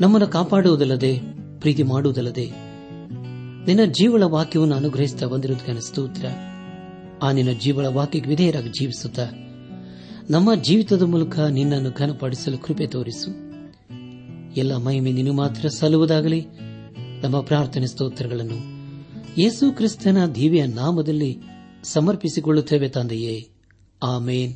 ನಮ್ಮನ್ನು ಕಾಪಾಡುವುದಲ್ಲದೆ, ಪ್ರೀತಿ ಮಾಡುವುದಲ್ಲದೆ. ನಿನ್ನ ಜೀವಳ ವಾಕ್ಯವನ್ನು ಅನುಗ್ರಹಿಸುತ್ತಾ ಬಂದಿರುವುದಕ್ಕೆ ಸ್ತೋತ್ರ. ಆ ನಿನ್ನ ಜೀವಳ ವಾಕ್ಯಕ್ಕೆ ವಿಧೇಯರಾಗಿ ಜೀವಿಸುತ್ತಾ, ನಮ್ಮ ಜೀವಿತದ ಮೂಲಕ ನಿನ್ನನ್ನು ಘನಪಡಿಸಲು ಕೃಪೆ ತೋರಿಸು. ಎಲ್ಲ ಮಹಿಮೆ ನೀನು ಮಾತ್ರ ಸಲ್ಲುವುದಾಗಲಿ. ನಮ್ಮ ಪ್ರಾರ್ಥನೆ ಸ್ತೋತ್ರಗಳನ್ನು ಯೇಸು ಕ್ರಿಸ್ತನ ದಿವ್ಯ ನಾಮದಲ್ಲಿ ಸಮರ್ಪಿಸಿಕೊಳ್ಳುತ್ತೇವೆ ತಂದೆಯೇ. ಆಮೇನ್.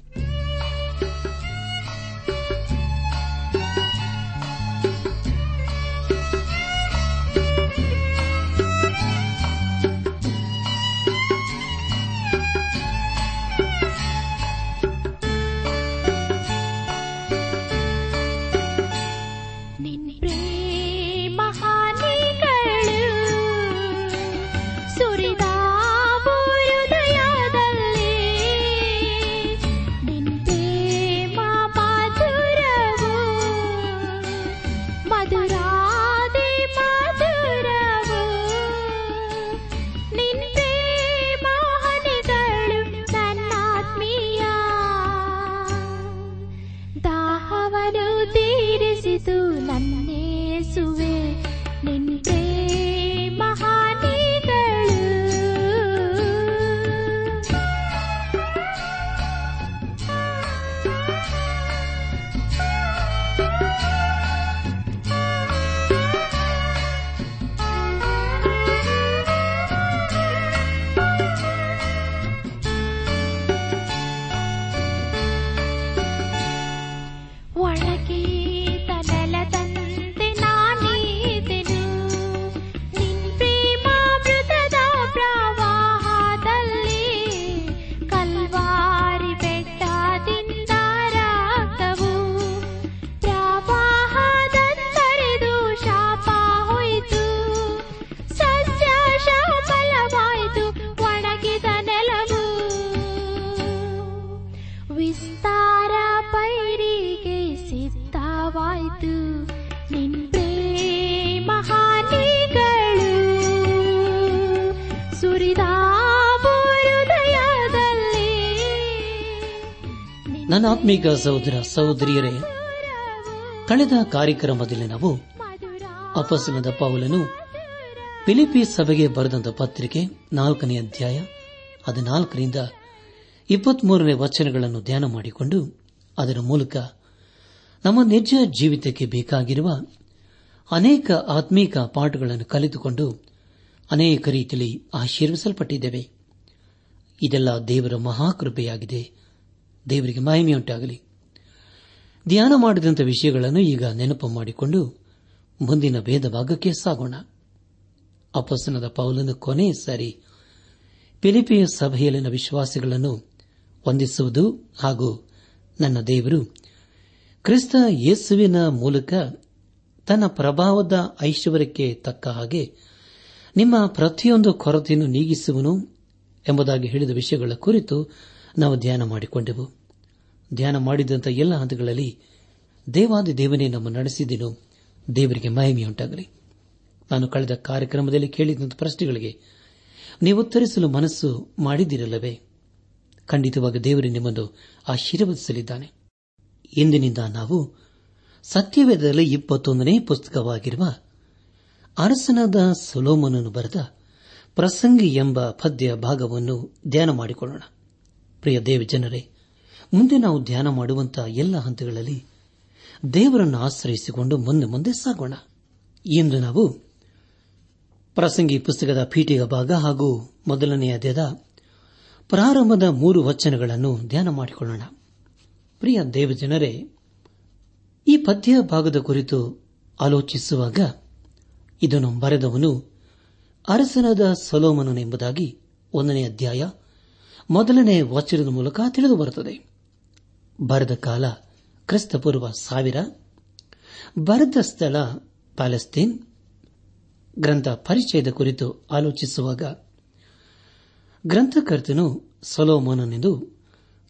ಆತ್ಮೀಕ ಸಹೋದರ ಸಹೋದರಿಯರೇ, ಕಳೆದ ಕಾರ್ಯಕ್ರಮದಲ್ಲಿ ನಾವು ಅಪಸನದ ಪೌಲನು ಫಿಲಿಪಿ ಸಭೆಗೆ ಬರೆದಂತ ಪತ್ರಿಕೆ ನಾಲ್ಕನೇ ಅಧ್ಯಾಯ ಹದಿನಾಲ್ಕರಿಂದ ಇಪ್ಪತ್ಮೂರನೇ ವಚನಗಳನ್ನು ಧ್ಯಾನ ಮಾಡಿಕೊಂಡು ಅದರ ಮೂಲಕ ನಮ್ಮ ನಿಜ ಜೀವಿತಕ್ಕೆ ಬೇಕಾಗಿರುವ ಅನೇಕ ಆತ್ಮೀಕ ಪಾಠಗಳನ್ನು ಕಲಿತುಕೊಂಡು ಅನೇಕ ರೀತಿಯಲ್ಲಿ ಆಶೀರ್ವಿಸಲ್ಪಟ್ಟಿದ್ದೇವೆ. ಇದೆಲ್ಲ ದೇವರ ಮಹಾಕೃಪೆಯಾಗಿದೆ. ದೇವರಿಗೆ ಮಹಿಮೆಯುಂಟಾಗಲಿ. ಧ್ಯಾನ ಮಾಡಿದಂಥ ವಿಷಯಗಳನ್ನು ಈಗ ನೆನಪು ಮಾಡಿಕೊಂಡು ಮುಂದಿನ ಭೇದ ಭಾಗಕ್ಕೆ ಸಾಗೋಣ. ಅಪಸನದ ಪೌಲನ್ನು ಕೊನೆ ಸಾರಿ. ಫಿಲಿಪಿಯ ಸಭೆಯಲ್ಲಿನ ವಿಶ್ವಾಸಿಗಳನ್ನು ವಂದಿಸುವುದು ಹಾಗೂ ನನ್ನ ದೇವರು ಕ್ರಿಸ್ತ ಯೇಸುವಿನ ಮೂಲಕ ತನ್ನ ಪ್ರಭಾವದ ಐಶ್ವರ್ಯಕ್ಕೆ ತಕ್ಕ ಹಾಗೆ ನಿಮ್ಮ ಪ್ರತಿಯೊಂದು ಕೊರತೆಯನ್ನು ನೀಗಿಸುವನು ಎಂಬುದಾಗಿ ಹೇಳಿದ ವಿಷಯಗಳ ಕುರಿತು ನಾವು ಧ್ಯಾನ ಮಾಡಿಕೊಂಡೆವು. ಧ್ಯಾನ ಮಾಡಿದಂಥ ಎಲ್ಲ ಹಂತಗಳಲ್ಲಿ ದೇವಾದಿ ದೇವನೇ ನಮ್ಮ ನಡೆಸಿದ್ದೇನು ದೇವರಿಗೆ ಮಹಿಮೆಯುಂಟಾಗಲಿ. ನಾನು ಕಳೆದ ಕಾರ್ಯಕ್ರಮದಲ್ಲಿ ಕೇಳಿದಂಥ ಪ್ರಶ್ನೆಗಳಿಗೆ ನೀವು ಉತ್ತರಿಸಲು ಮನಸ್ಸು ಮಾಡಿದ್ದೀರಲ್ಲವೇ? ಖಂಡಿತವಾಗಿ ದೇವರು ನಿಮ್ಮನ್ನು ಆಶೀರ್ವದಿಸಲಿದ್ದಾನೆ. ಇಂದಿನಿಂದ ನಾವು ಸತ್ಯವೇದದಲ್ಲಿ ಇಪ್ಪತ್ತೊಂದನೇ ಪುಸ್ತಕವಾಗಿರುವ ಅರಸನಾದ ಸೊಲೋಮನನ್ನು ಬರೆದ ಪ್ರಸಂಗಿ ಎಂಬ ಪದ್ಯ ಭಾಗವನ್ನು ಧ್ಯಾನ ಮಾಡಿಕೊಳ್ಳೋಣ. ಪ್ರಿಯ ದೇವ ಜನರೇ ಮುಂದೆ ನಾವು ಧ್ಯಾನ ಮಾಡುವಂತಹ ಎಲ್ಲ ಹಂತಗಳಲ್ಲಿ ದೇವರನ್ನು ಆಶ್ರಯಿಸಿಕೊಂಡು ಮುಂದೆ ಮುಂದೆ ಸಾಗೋಣ. ಇಂದು ನಾವು ಪ್ರಸಂಗಿ ಪುಸ್ತಕದ ಪೀಠಿಗ ಭಾಗ ಹಾಗೂ ಮೊದಲನೆಯ ದೇದ ಪ್ರಾರಂಭದ ಮೂರು ವಚನಗಳನ್ನು ಧ್ಯಾನ ಮಾಡಿಕೊಳ್ಳೋಣ. ಪ್ರಿಯ ದೇವಜನರೇ, ಈ ಪದ್ಯ ಭಾಗದ ಕುರಿತು ಆಲೋಚಿಸುವಾಗ ಇದನ್ನು ಬರೆದವನು ಅರಸನಾದ ಸೊಲೋಮನನೆಂಬುದಾಗಿ ಒಂದನೇ ಅಧ್ಯಾಯ ಮೊದಲನೇ ವಚನದ ಮೂಲಕ ತಿಳಿದು ಬರುತ್ತದೆ. ಬರೆದ ಕಾಲ ಕ್ರಿಸ್ತಪೂರ್ವ ಸಾವಿರ. ಬರದ ಸ್ಥಳ ಪ್ಯಾಲೆಸ್ತೀನ್. ಗ್ರಂಥ ಪರಿಚಯದ ಕುರಿತು ಆಲೋಚಿಸುವಾಗ ಗ್ರಂಥಕರ್ತನು ಸೊಲೋಮೋನನೆಂದು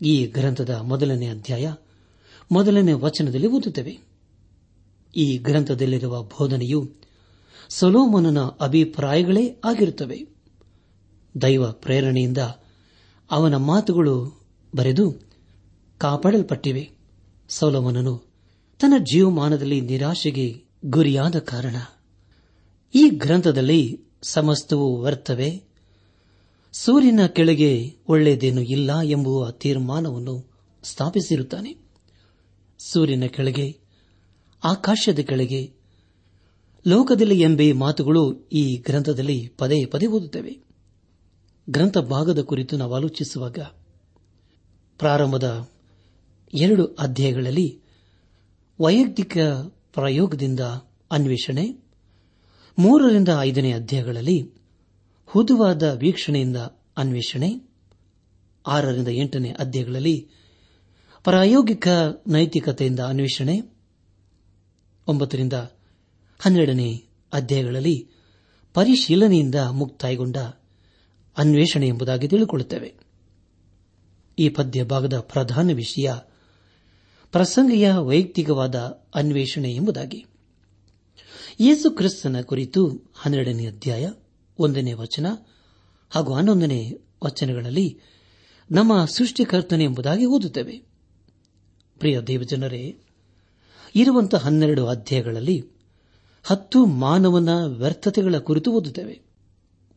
ಈ ಗ್ರಂಥದ ಮೊದಲನೇ ಅಧ್ಯಾಯ ಮೊದಲನೇ ವಚನದಲ್ಲಿ ಓದುತ್ತವೆ. ಈ ಗ್ರಂಥದಲ್ಲಿರುವ ಬೋಧನೆಯು ಸೊಲೋಮೋನನ ಅಭಿಪ್ರಾಯಗಳೇ ಆಗಿರುತ್ತವೆ. ದೈವ ಪ್ರೇರಣೆಯಿಂದ ಅವನ ಮಾತುಗಳು ಬರೆದು ಕಾಪಾಡಲ್ಪಟ್ಟಿವೆ. ಸೌಲಮನನು ತನ್ನ ಜೀವಮಾನದಲ್ಲಿ ನಿರಾಶೆಗೆ ಗುರಿಯಾದ ಕಾರಣ. ಈ ಗ್ರಂಥದಲ್ಲಿ ಸಮಸ್ತವೂ ವರ್ತವೆ ಸೂರ್ಯನ ಕೆಳಗೆ ಒಳ್ಳೆಯದೇನು ಇಲ್ಲ ಎಂಬುವ ತೀರ್ಮಾನವನ್ನು ಸ್ಥಾಪಿಸಿರುತ್ತಾನೆ. ಸೂರ್ಯನ ಕೆಳಗೆ, ಆಕಾಶದ ಕೆಳಗೆ, ಲೋಕದಲ್ಲಿ ಎಂಬೆ ಮಾತುಗಳು ಈ ಗ್ರಂಥದಲ್ಲಿ ಪದೇ ಪದೇ ಓದುತ್ತವೆ. ಗ್ರಂಥ ಭಾಗದ ಕುರಿತು ನಾವು ಆಲೋಚಿಸುವಾಗ ಪ್ರಾರಂಭದ ಎರಡು ಅಧ್ಯಾಯಗಳಲ್ಲಿ ವೈಯಕ್ತಿಕ ಪ್ರಯೋಗದಿಂದ ಅನ್ವೇಷಣೆ, ಮೂರರಿಂದ ಐದನೇ ಅಧ್ಯಾಯಗಳಲ್ಲಿ ಹುದುವಾದ ವೀಕ್ಷಣೆಯಿಂದ ಅನ್ವೇಷಣೆ, ಆರರಿಂದ ಎಂಟನೇ ಅಧ್ಯಾಯಗಳಲ್ಲಿ ಪ್ರಾಯೋಗಿಕ ನೈತಿಕತೆಯಿಂದ ಅನ್ವೇಷಣೆ, ಒಂಬತ್ತರಿಂದ ಹನ್ನೆರಡನೇ ಅಧ್ಯಾಯಗಳಲ್ಲಿ ಪರಿಶೀಲನೆಯಿಂದ ಮುಕ್ತಾಯಗೊಂಡ ಅನ್ವೇಷಣೆ ಎಂಬುದಾಗಿ ತಿಳಿಕೊಳ್ಳುತ್ತೇವೆ ಈ ಪದ್ಯ ಭಾಗದ ಪ್ರಧಾನ ವಿಷಯ ಪ್ರಸಂಗಿಯ ವೈಯಕ್ತಿಕವಾದ ಅನ್ವೇಷಣೆ ಎಂಬುದಾಗಿ. ಯೇಸು ಕ್ರಿಸ್ತನ ಕುರಿತು ಹನ್ನೆರಡನೇ ಅಧ್ಯಾಯ ಒಂದನೇ ವಚನ ಹಾಗೂ ಹನ್ನೊಂದನೇ ವಚನಗಳಲ್ಲಿ ನಮ್ಮ ಸೃಷ್ಟಿಕರ್ತನೆ ಎಂಬುದಾಗಿ ಓದುತ್ತೇವೆ. ಪ್ರಿಯ ದೇವಜನರೇ ಇರುವಂತಹ ಹನ್ನೆರಡು ಅಧ್ಯಾಯಗಳಲ್ಲಿ ಹತ್ತು ಮಾನವನ ವ್ಯರ್ಥತೆಗಳ ಕುರಿತು ಓದುತ್ತೇವೆ.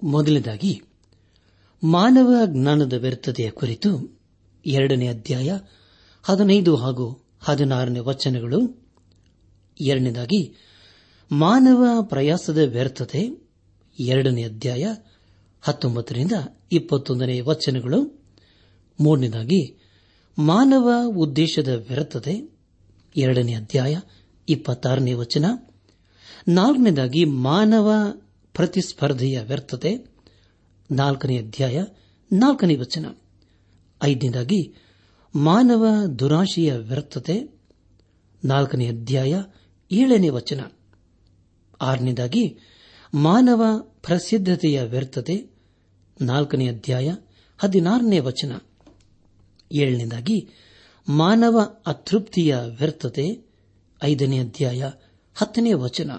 ಮೊದಲನೇದಾಗಿ, ಮಾನವ ಜ್ಞಾನದ ವ್ಯರ್ಥತೆಯ ಕುರಿತು ಎರಡನೇ ಅಧ್ಯಾಯ ಹದಿನೈದು ಹಾಗೂ ಹದಿನಾರನೇ ವಚನಗಳು. ಎರಡನೇದಾಗಿ, ಮಾನವ ಪ್ರಯಾಸದ ವ್ಯರ್ಥತೆ, ಎರಡನೇ ಅಧ್ಯಾಯ, ಹತ್ತೊಂಬತ್ತರಿಂದ ಇಪ್ಪತ್ತೊಂದನೇ ವಚನಗಳು. ಮೂರನೇದಾಗಿ, ಮಾನವ ಉದ್ದೇಶದ ವ್ಯರ್ಥತೆ, ಎರಡನೇ ಅಧ್ಯಾಯ, ಇಪ್ಪತ್ತಾರನೇ ವಚನ. ನಾಲ್ಕನೇದಾಗಿ, ಮಾನವ ಪ್ರತಿಸ್ಪರ್ಧೆಯ ವ್ಯರ್ಥತೆ, ನಾಲ್ಕನೇ ಅಧ್ಯಾಯ, ನಾಲ್ಕನೇ ವಚನ. ಐದನೇದಾಗಿ ಮಾನವ ದುರಾಶೆಯ ವ್ಯರ್ಥತೆ, ನಾಲ್ಕನೇ ಅಧ್ಯಾಯ ಏಳನೇ ವಚನ. ಆರನೇದಾಗಿ, ಮಾನವ ಪ್ರಸಿದ್ಧತೆಯ ವ್ಯರ್ಥತೆ, ನಾಲ್ಕನೇ ಅಧ್ಯಾಯ ಹದಿನಾರನೇ ವಚನ. ಏಳನೇದಾಗಿ, ಮಾನವ ಅತೃಪ್ತಿಯ ವ್ಯರ್ಥತೆ, ಐದನೇ ಅಧ್ಯಾಯ ಹತ್ತನೇ ವಚನ.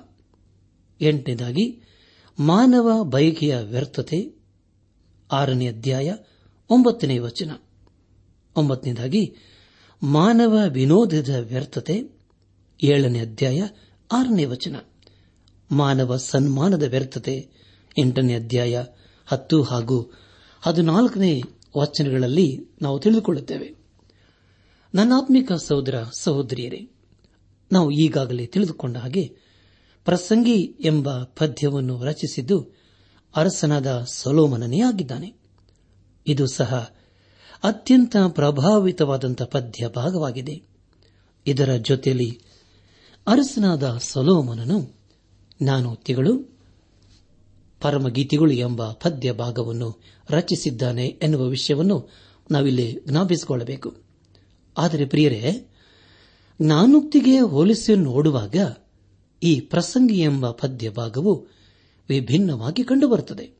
ಎಂಟನೇದಾಗಿ, ಮಾನವ ಬಯಕೆಯ ವ್ಯರ್ಥತೆ, ಆರನೇ ಅಧ್ಯಾಯ ಒಂಬತ್ತನೇ ವಚನ. ಒಂಬತ್ತನೇದಾಗಿ, ಮಾನವ ವಿನೋದದ ವ್ಯರ್ಥತೆ, ಏಳನೇ ಅಧ್ಯಾಯ, ಆರನೇ ವಚನ. ಮಾನವ ಸನ್ಮಾನದ ವ್ಯರ್ಥತೆ, ಎಂಟನೇ ಅಧ್ಯಾಯ, ಹತ್ತು ಹಾಗೂ ಹದಿನಾಲ್ಕನೇ ವಚನಗಳಲ್ಲಿ ನಾವು ತಿಳಿದುಕೊಳ್ಳುತ್ತೇವೆ. ನನ್ನಾತ್ಮಿಕ ಸಹೋದರ, ಸಹೋದರಿಯರೇ, ನಾವು ಈಗಾಗಲೇ ತಿಳಿದುಕೊಂಡ ಹಾಗೆ, ಪ್ರಸಂಗಿ ಎಂಬ ಪದ್ಯವನ್ನು ರಚಿಸಿದ್ದು ಅರಸನಾದ ಸೊಲೋಮನನೇ ಆಗಿದ್ದಾನೆ. ಇದು ಸಹ ಅತ್ಯಂತ ಪ್ರಭಾವಿತವಾದಂಥ ಪದ್ಯ ಭಾಗವಾಗಿದೆ. ಇದರ ಜೊತೆಯಲ್ಲಿ ಅರಸನಾದ ಸೊಲೋಮನನು ಜ್ಞಾನೋಕ್ತಿಗಳು, ಪರಮಗೀತಿಗಳು ಎಂಬ ಪದ್ಯ ಭಾಗವನ್ನು ರಚಿಸಿದ್ದಾನೆ ಎನ್ನುವ ವಿಷಯವನ್ನು ನಾವಿಲ್ಲಿ ಜ್ಞಾಪಿಸಿಕೊಳ್ಳಬೇಕು. ಆದರೆ ಪ್ರಿಯರೇ, ಜ್ಞಾನೋಕ್ತಿಗೆ ಹೋಲಿಸಿ ನೋಡುವಾಗ ಈ ಪ್ರಸಂಗಿ ಎಂಬ ಪದ್ಯ ಭಾಗವು ವಿಭಿನ್ನವಾಗಿ ಕಂಡುಬರುತ್ತದೆ.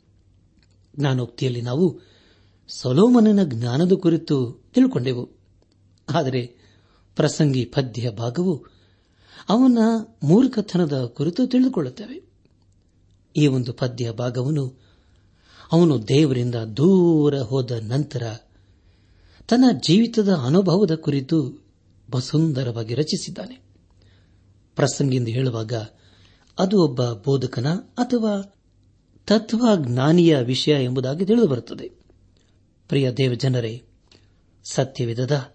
ಜ್ಞಾನೋಕ್ತಿಯಲ್ಲಿ ನಾವು ಸೊಲೋಮನನ ಜ್ಞಾನದ ಕುರಿತು ತಿಳ್ಕೊಂಡೆವು. ಆದರೆ ಪ್ರಸಂಗಿ ಪದ್ಯ ಭಾಗವು ಅವನ ಮೂರ್ಖತನದ ಕುರಿತು ತಿಳಿದುಕೊಳ್ಳುತ್ತವೆ. ಈ ಒಂದು ಪದ್ಯ ಭಾಗವನ್ನು ಅವನು ದೇವರಿಂದ ದೂರ ಹೋದ ನಂತರ ತನ್ನ ಜೀವಿತದ ಅನುಭವದ ಕುರಿತು ಬಸುಂದರವಾಗಿ ರಚಿಸಿದ್ದಾನೆ. ಪ್ರಸಂಗಿಂದ ಹೇಳುವಾಗ ಅದು ಒಬ್ಬ ಬೋಧಕನ ಅಥವಾ ತತ್ವಜ್ಞಾನಿಯ ವಿಷಯ ಎಂಬುದಾಗಿ ತಿಳಿದುಬರುತ್ತದೆ. ಪ್ರಿಯ ದೇವಜನರೇ ಸತ್ಯವಿಧದ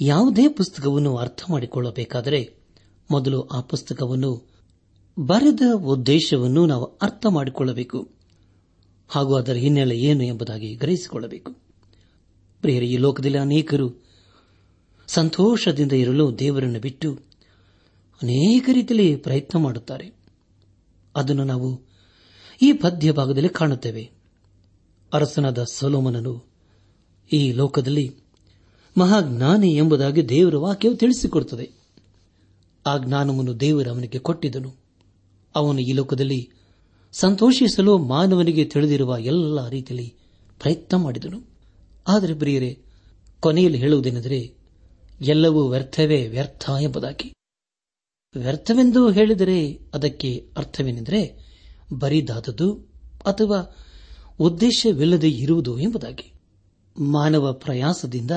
ಯಾವುದೇ ಪುಸ್ತಕವನ್ನು ಅರ್ಥ ಮಾಡಿಕೊಳ್ಳಬೇಕಾದರೆ ಮೊದಲು ಆ ಪುಸ್ತಕವನ್ನು ಬರೆದ ಉದ್ದೇಶವನ್ನು ನಾವು ಅರ್ಥ ಮಾಡಿಕೊಳ್ಳಬೇಕು. ಹಾಗೂ ಅದರ ಹಿನ್ನೆಲೆ ಏನು ಎಂಬುದಾಗಿ ಗ್ರಹಿಸಿಕೊಳ್ಳಬೇಕು. ಪ್ರಿಯರ, ಈ ಲೋಕದಲ್ಲಿ ಅನೇಕರು ಸಂತೋಷದಿಂದ ಇರಲು ದೇವರನ್ನು ಬಿಟ್ಟು ಅನೇಕ ರೀತಿಯಲ್ಲಿ ಪ್ರಯತ್ನ ಮಾಡುತ್ತಾರೆ. ಅದನ್ನು ನಾವು ಈ ಪದ್ಯ ಭಾಗದಲ್ಲಿ ಕಾಣುತ್ತೇವೆ. ಅರಸನಾದ ಸೊಲೋಮನನು ಈ ಲೋಕದಲ್ಲಿ ಮಹಾಜ್ಞಾನಿ ಎಂಬುದಾಗಿ ದೇವರ ವಾಕ್ಯವು ತಿಳಿಸಿಕೊಡುತ್ತದೆ. ಆ ಜ್ಞಾನವನ್ನು ದೇವರ ಅವನಿಗೆ ಕೊಟ್ಟಿದ್ದನು. ಅವನು ಈ ಲೋಕದಲ್ಲಿ ಸಂತೋಷಿಸಲು ಮಾನವನಿಗೆ ತಿಳಿದಿರುವ ಎಲ್ಲ ರೀತಿಯಲ್ಲಿ ಪ್ರಯತ್ನ ಮಾಡಿದನು. ಆದರೆ ಪ್ರಿಯರೇ, ಕೊನೆಯಲ್ಲಿ ಹೇಳುವುದೇನೆಂದರೆ, ಎಲ್ಲವೂ ವ್ಯರ್ಥವೇ ವ್ಯರ್ಥ ಎಂಬುದಾಗಿ. ವ್ಯರ್ಥವೆಂದು ಹೇಳಿದರೆ ಅದಕ್ಕೆ ಅರ್ಥವೇನೆಂದರೆ, ಬರಿದಾದದ್ದು ಅಥವಾ ಉದ್ದೇಶವಿಲ್ಲದೆ ಇರುವುದು ಎಂಬುದಾಗಿ ಮಾನವ ಪ್ರಯಾಸದಿಂದ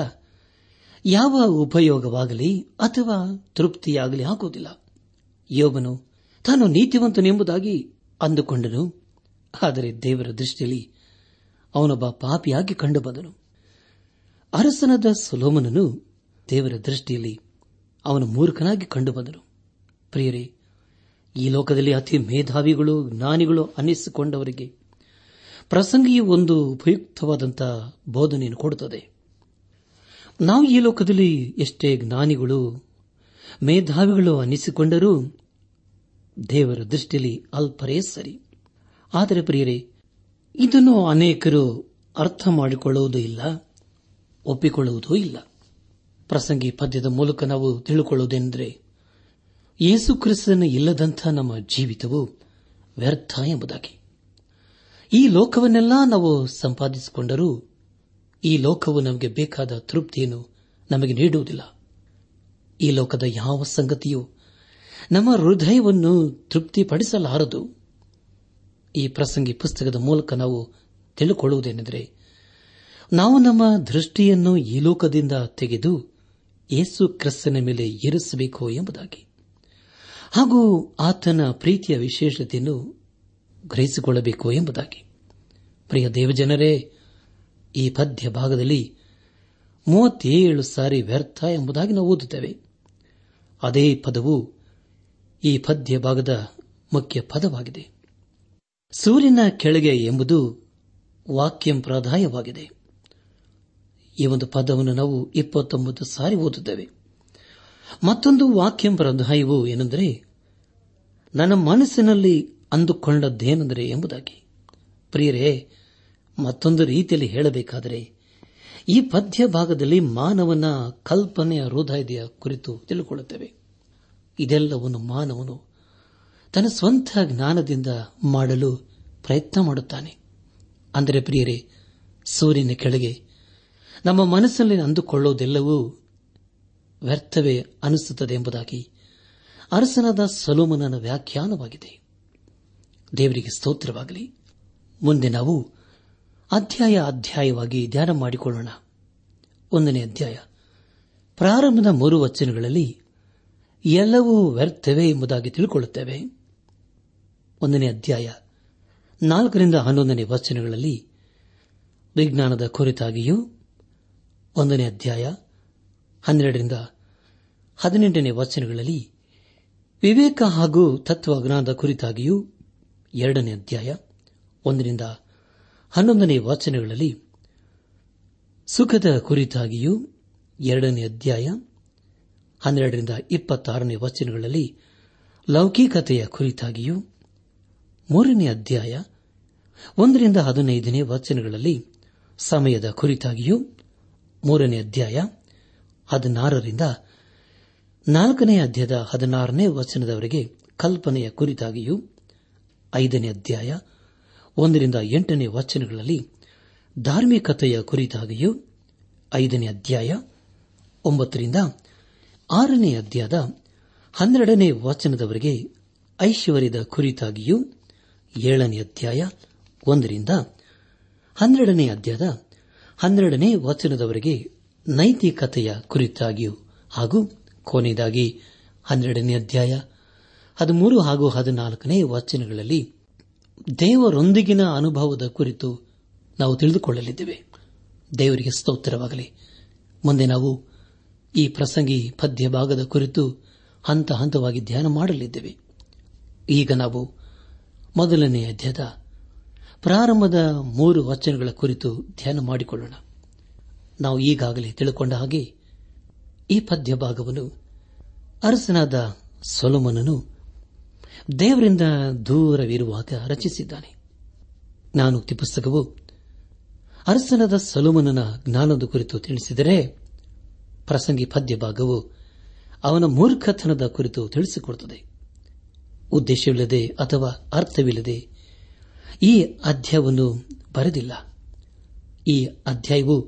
ಯಾವ ಉಪಯೋಗವಾಗಲಿ ಅಥವಾ ತೃಪ್ತಿಯಾಗಲಿ ಆಗುವುದಿಲ್ಲ ಯೋಬನು ತಾನು ನೀತಿವಂತನೆಂಬುದಾಗಿ ಅಂದುಕೊಂಡನು. ಆದರೆ ದೇವರ ದೃಷ್ಟಿಯಲ್ಲಿ ಅವನೊಬ್ಬ ಪಾಪಿಯಾಗಿ ಕಂಡುಬಂದನು. ಅರಸನಾದ ಸುಲೋಮನನು ದೇವರ ದೃಷ್ಟಿಯಲ್ಲಿ ಅವನು ಮೂರ್ಖನಾಗಿ ಕಂಡುಬಂದನು. ಪ್ರಿಯರೇ, ಈ ಲೋಕದಲ್ಲಿ ಅತಿ ಮೇಧಾವಿಗಳು ಜ್ಞಾನಿಗಳು ಅನ್ನಿಸಿಕೊಂಡವರಿಗೆ ಪ್ರಸಂಗಿಯು ಒಂದು ಉಪಯುಕ್ತವಾದಂತಹ ಬೋಧನೆಯನ್ನು ಕೊಡುತ್ತದೆ. ನಾವು ಈ ಲೋಕದಲ್ಲಿ ಎಷ್ಟೇ ಜ್ಞಾನಿಗಳು, ಮೇಧಾವಿಗಳು ಅನ್ನಿಸಿಕೊಂಡರೂ ದೇವರ ದೃಷ್ಟಿಯಲ್ಲಿ ಅಲ್ಪರೇ ಸರಿ. ಆದರೆ ಪ್ರಿಯರೇ, ಇದನ್ನು ಅನೇಕರು ಅರ್ಥ ಮಾಡಿಕೊಳ್ಳುವುದೂ ಇಲ್ಲ, ಒಪ್ಪಿಕೊಳ್ಳುವುದೂ ಇಲ್ಲ. ಪ್ರಸಂಗಿ ಪದ್ಯದ ಮೂಲಕ ನಾವು ತಿಳಿಕೊಳ್ಳುವುದೆಂದರೆ ಯೇಸು ಕ್ರಿಸ್ತನ ಇಲ್ಲದಂಥ ನಮ್ಮ ಜೀವಿತವು ವ್ಯರ್ಥ ಎಂಬುದಾಗಿ. ಈ ಲೋಕವನ್ನೆಲ್ಲ ನಾವು ಸಂಪಾದಿಸಿಕೊಂಡರೂ ಈ ಲೋಕವು ನಮಗೆ ಬೇಕಾದ ತೃಪ್ತಿಯನ್ನು ನಮಗೆ ನೀಡುವುದಿಲ್ಲ. ಈ ಲೋಕದ ಯಾವ ಸಂಗತಿಯೂ ನಮ್ಮ ಹೃದಯವನ್ನು ತೃಪ್ತಿಪಡಿಸಲಾರದು. ಈ ಪ್ರಸಂಗಿ ಪುಸ್ತಕದ ಮೂಲಕ ನಾವು ತಿಳಿಕೊಳ್ಳುವುದೇನೆಂದರೆ, ನಾವು ನಮ್ಮ ದೃಷ್ಟಿಯನ್ನು ಈ ಲೋಕದಿಂದ ತೆಗೆದು ಯೇಸು ಕ್ರಿಸ್ತನ ಮೇಲೆ ಇರಿಸಬೇಕು ಎಂಬುದಾಗಿ. ಹಾಗೂ ಆತನ ಪ್ರೀತಿಯ ವಿಶೇಷತೆಯನ್ನು ಗ್ರಹಿಸಿಕೊಳ್ಳಬೇಕು ಎಂಬುದಾಗಿ. ಪ್ರಿಯ ದೇವಜನರೇ, ಈ ಪದ್ಯ ಭಾಗದಲ್ಲಿ ಮೂವತ್ತೇಳು ಸಾರಿ ವ್ಯರ್ಥ ಎಂಬುದಾಗಿ ನಾವು ಓದುತ್ತೇವೆ. ಅದೇ ಪದವು ಈ ಪದ್ಯ ಭಾಗದ ಮುಖ್ಯ ಪದವಾಗಿದೆ. ಸೂರ್ಯನ ಕೆಳಗೆ ಎಂಬುದು ವಾಕ್ಯಂಪ್ರಾದಾಯವಾಗಿದೆ ಈ ಒಂದು ಪದವನ್ನು ನಾವು ಇಪ್ಪತ್ತೊಂಬತ್ತು ಸಾರಿ ಓದುತ್ತೇವೆ. ಮತ್ತೊಂದು ವಾಕ್ಯಂ ಪ್ರಾಧಾಯವು ಏನೆಂದರೆ, ನನ್ನ ಮನಸ್ಸಿನಲ್ಲಿ ಅಂದುಕೊಂಡದ್ದೇನೆಂದರೆ ಎಂಬುದಾಗಿ. ಪ್ರಿಯರೇ, ಮತ್ತೊಂದು ರೀತಿಯಲ್ಲಿ ಹೇಳಬೇಕಾದರೆ, ಈ ಪದ್ಯ ಭಾಗದಲ್ಲಿ ಮಾನವನ ಕಲ್ಪನೆಯ ಹೃದಯದ ಕುರಿತು ತಿಳಿದುಕೊಳ್ಳುತ್ತೇವೆ ಇದೆಲ್ಲವನ್ನು ಮಾನವನು ತನ್ನ ಸ್ವಂತ ಜ್ಞಾನದಿಂದ ಮಾಡಲು ಪ್ರಯತ್ನ ಮಾಡುತ್ತಾನೆ. ಅಂದರೆ ಪ್ರಿಯರೇ, ಸೂರ್ಯನ ಕೆಳಗೆ ನಮ್ಮ ಮನಸ್ಸಲ್ಲಿ ಅಂದುಕೊಳ್ಳುವುದೆಲ್ಲವೂ ವ್ಯರ್ಥವೇ ಅನಿಸುತ್ತದೆ ಎಂಬುದಾಗಿ ಅರಸನಾದ ಸಲೋಮನನ ವ್ಯಾಖ್ಯಾನವಾಗಿದೆ. ದೇವರಿಗೆ ಸ್ತೋತ್ರವಾಗಲಿ. ಮುಂದೆ ನಾವು ಅಧ್ಯಾಯ ಅಧ್ಯಾಯವಾಗಿ ಧ್ಯಾನ ಮಾಡಿಕೊಳ್ಳೋಣ. ಒಂದನೇ ಅಧ್ಯಾಯ. ಪ್ರಾರಂಭದ ಮೂರು ವಚನಗಳಲ್ಲಿ ಎಲ್ಲವೂ ವ್ಯರ್ಥವೇ ಎಂಬುದಾಗಿ ತಿಳ್ಕೊಳ್ಳುತ್ತೇವೆ. ಒಂದನೇ ಅಧ್ಯಾಯ. ನಾಲ್ಕರಿಂದ ಹನ್ನೊಂದನೇ ವಚನಗಳಲ್ಲಿ ವಿಜ್ಞಾನದ ಕುರಿತಾಗಿಯೂ ಒಂದನೇ ಅಧ್ಯಾಯ. ಹನ್ನೆರಡರಿಂದ ಹದಿನೆಂಟನೇ ವಚನಗಳಲ್ಲಿ ವಿವೇಕ ಹಾಗೂ ತತ್ವಜ್ಞಾನದ ಕುರಿತಾಗಿಯೂ ಎರಡನೇ ಅಧ್ಯಾಯ, ಒಂದರಿಂದ ಹನ್ನೊಂದನೇ ವಚನಗಳಲ್ಲಿ ಸುಖದ ಕುರಿತಾಗಿಯೂ ಎರಡನೇ ಅಧ್ಯಾಯ, ಹನ್ನೆರಡರಿಂದ ಇಪ್ಪತ್ತಾರನೇ ವಚನಗಳಲ್ಲಿ ಲೌಕಿಕತೆಯ ಕುರಿತಾಗಿಯೂ ಮೂರನೇ ಅಧ್ಯಾಯ, ಒಂದರಿಂದ ಹದಿನೈದನೇ ವಚನಗಳಲ್ಲಿ ಸಮಯದ ಕುರಿತಾಗಿಯೂ ಮೂರನೇ ಅಧ್ಯಾಯ, ಹದಿನಾರರಿಂದ ನಾಲ್ಕನೇ ಅಧ್ಯಾಯದ ಹದಿನಾರನೇ ವಚನದವರೆಗೆ ಕಲ್ಪನೆಯ ಕುರಿತಾಗಿಯೂ ಐದನೇ ಅಧ್ಯಾಯ, ಒಂದರಿಂದ ಎಂಟನೇ ವಚನಗಳಲ್ಲಿ ಧಾರ್ಮಿಕತೆಯ ಕುರಿತಾಗಿಯೂ ಐದನೇ ಅಧ್ಯಾಯ, ಒಂಬತ್ತರಿಂದ ಆರನೇ ಅಧ್ಯಾಯದ ಹನ್ನೆರಡನೇ ವಚನದವರೆಗೆ ಐಶ್ವರ್ಯದ ಕುರಿತಾಗಿಯೂ ಏಳನೇ ಅಧ್ಯಾಯ, ಒಂದರಿಂದ ಹನ್ನೆರಡನೇ ಅಧ್ಯಾಯದ ಹನ್ನೆರಡನೇ ವಚನದವರೆಗೆ ನೈತಿಕತೆಯ ಕುರಿತಾಗಿಯೂ ಹಾಗೂ ಕೊನೆಯದಾಗಿ ಹನ್ನೆರಡನೇ ಅಧ್ಯಾಯ ಹದಿಮೂರು ಹಾಗೂ ಹದಿನಾಲ್ಕನೇ ವಚನಗಳಲ್ಲಿ ದೇವರೊಂದಿಗಿನ ಅನುಭವದ ಕುರಿತು ನಾವು ತಿಳಿದುಕೊಳ್ಳಲಿದ್ದೇವೆ. ದೇವರಿಗೆ ಸ್ತೋತ್ರವಾಗಲಿ. ಮುಂದೆ ನಾವು ಈ ಪ್ರಸಂಗಿ ಪದ್ಯ ಭಾಗದ ಕುರಿತು ಹಂತ ಹಂತವಾಗಿ ಧ್ಯಾನ ಮಾಡಲಿದ್ದೇವೆ. ಈಗ ನಾವು ಮೊದಲನೇ ಅಧ್ಯಯದ ಪ್ರಾರಂಭದ ಮೂರು ವಚನಗಳ ಕುರಿತು ಧ್ಯಾನ ಮಾಡಿಕೊಳ್ಳೋಣ. ನಾವು ಈಗಾಗಲೇ ತಿಳುಕೊಂಡ ಹಾಗೆ ಈ ಪದ್ಯ ಭಾಗವನ್ನು ಅರಸನಾದ ಸೊಲೊಮನನು ದೇವರಿಂದ ದೂರವಿರುವಾಗ ರಚಿಸಿದ್ದಾನೆ. ನಾನುಕ್ತಿ ಪುಸ್ತಕವು ಅರಸನದ ಸಲೋಮನನ ಜ್ಞಾನದ ಕುರಿತು ತಿಳಿಸಿದರೆ ಪ್ರಸಂಗಿ ಪದ್ಯ ಭಾಗವು ಅವನ ಮೂರ್ಖತನದ ಕುರಿತು ತಿಳಿಸಿಕೊಡುತ್ತದೆ. ಉದ್ದೇಶವಿಲ್ಲದೆ ಅಥವಾ ಅರ್ಥವಿಲ್ಲದೆ ಈ ಅಧ್ಯಾಯವನ್ನು ಬರೆದಿಲ್ಲ. ಈ ಅಧ್ಯಾಯವು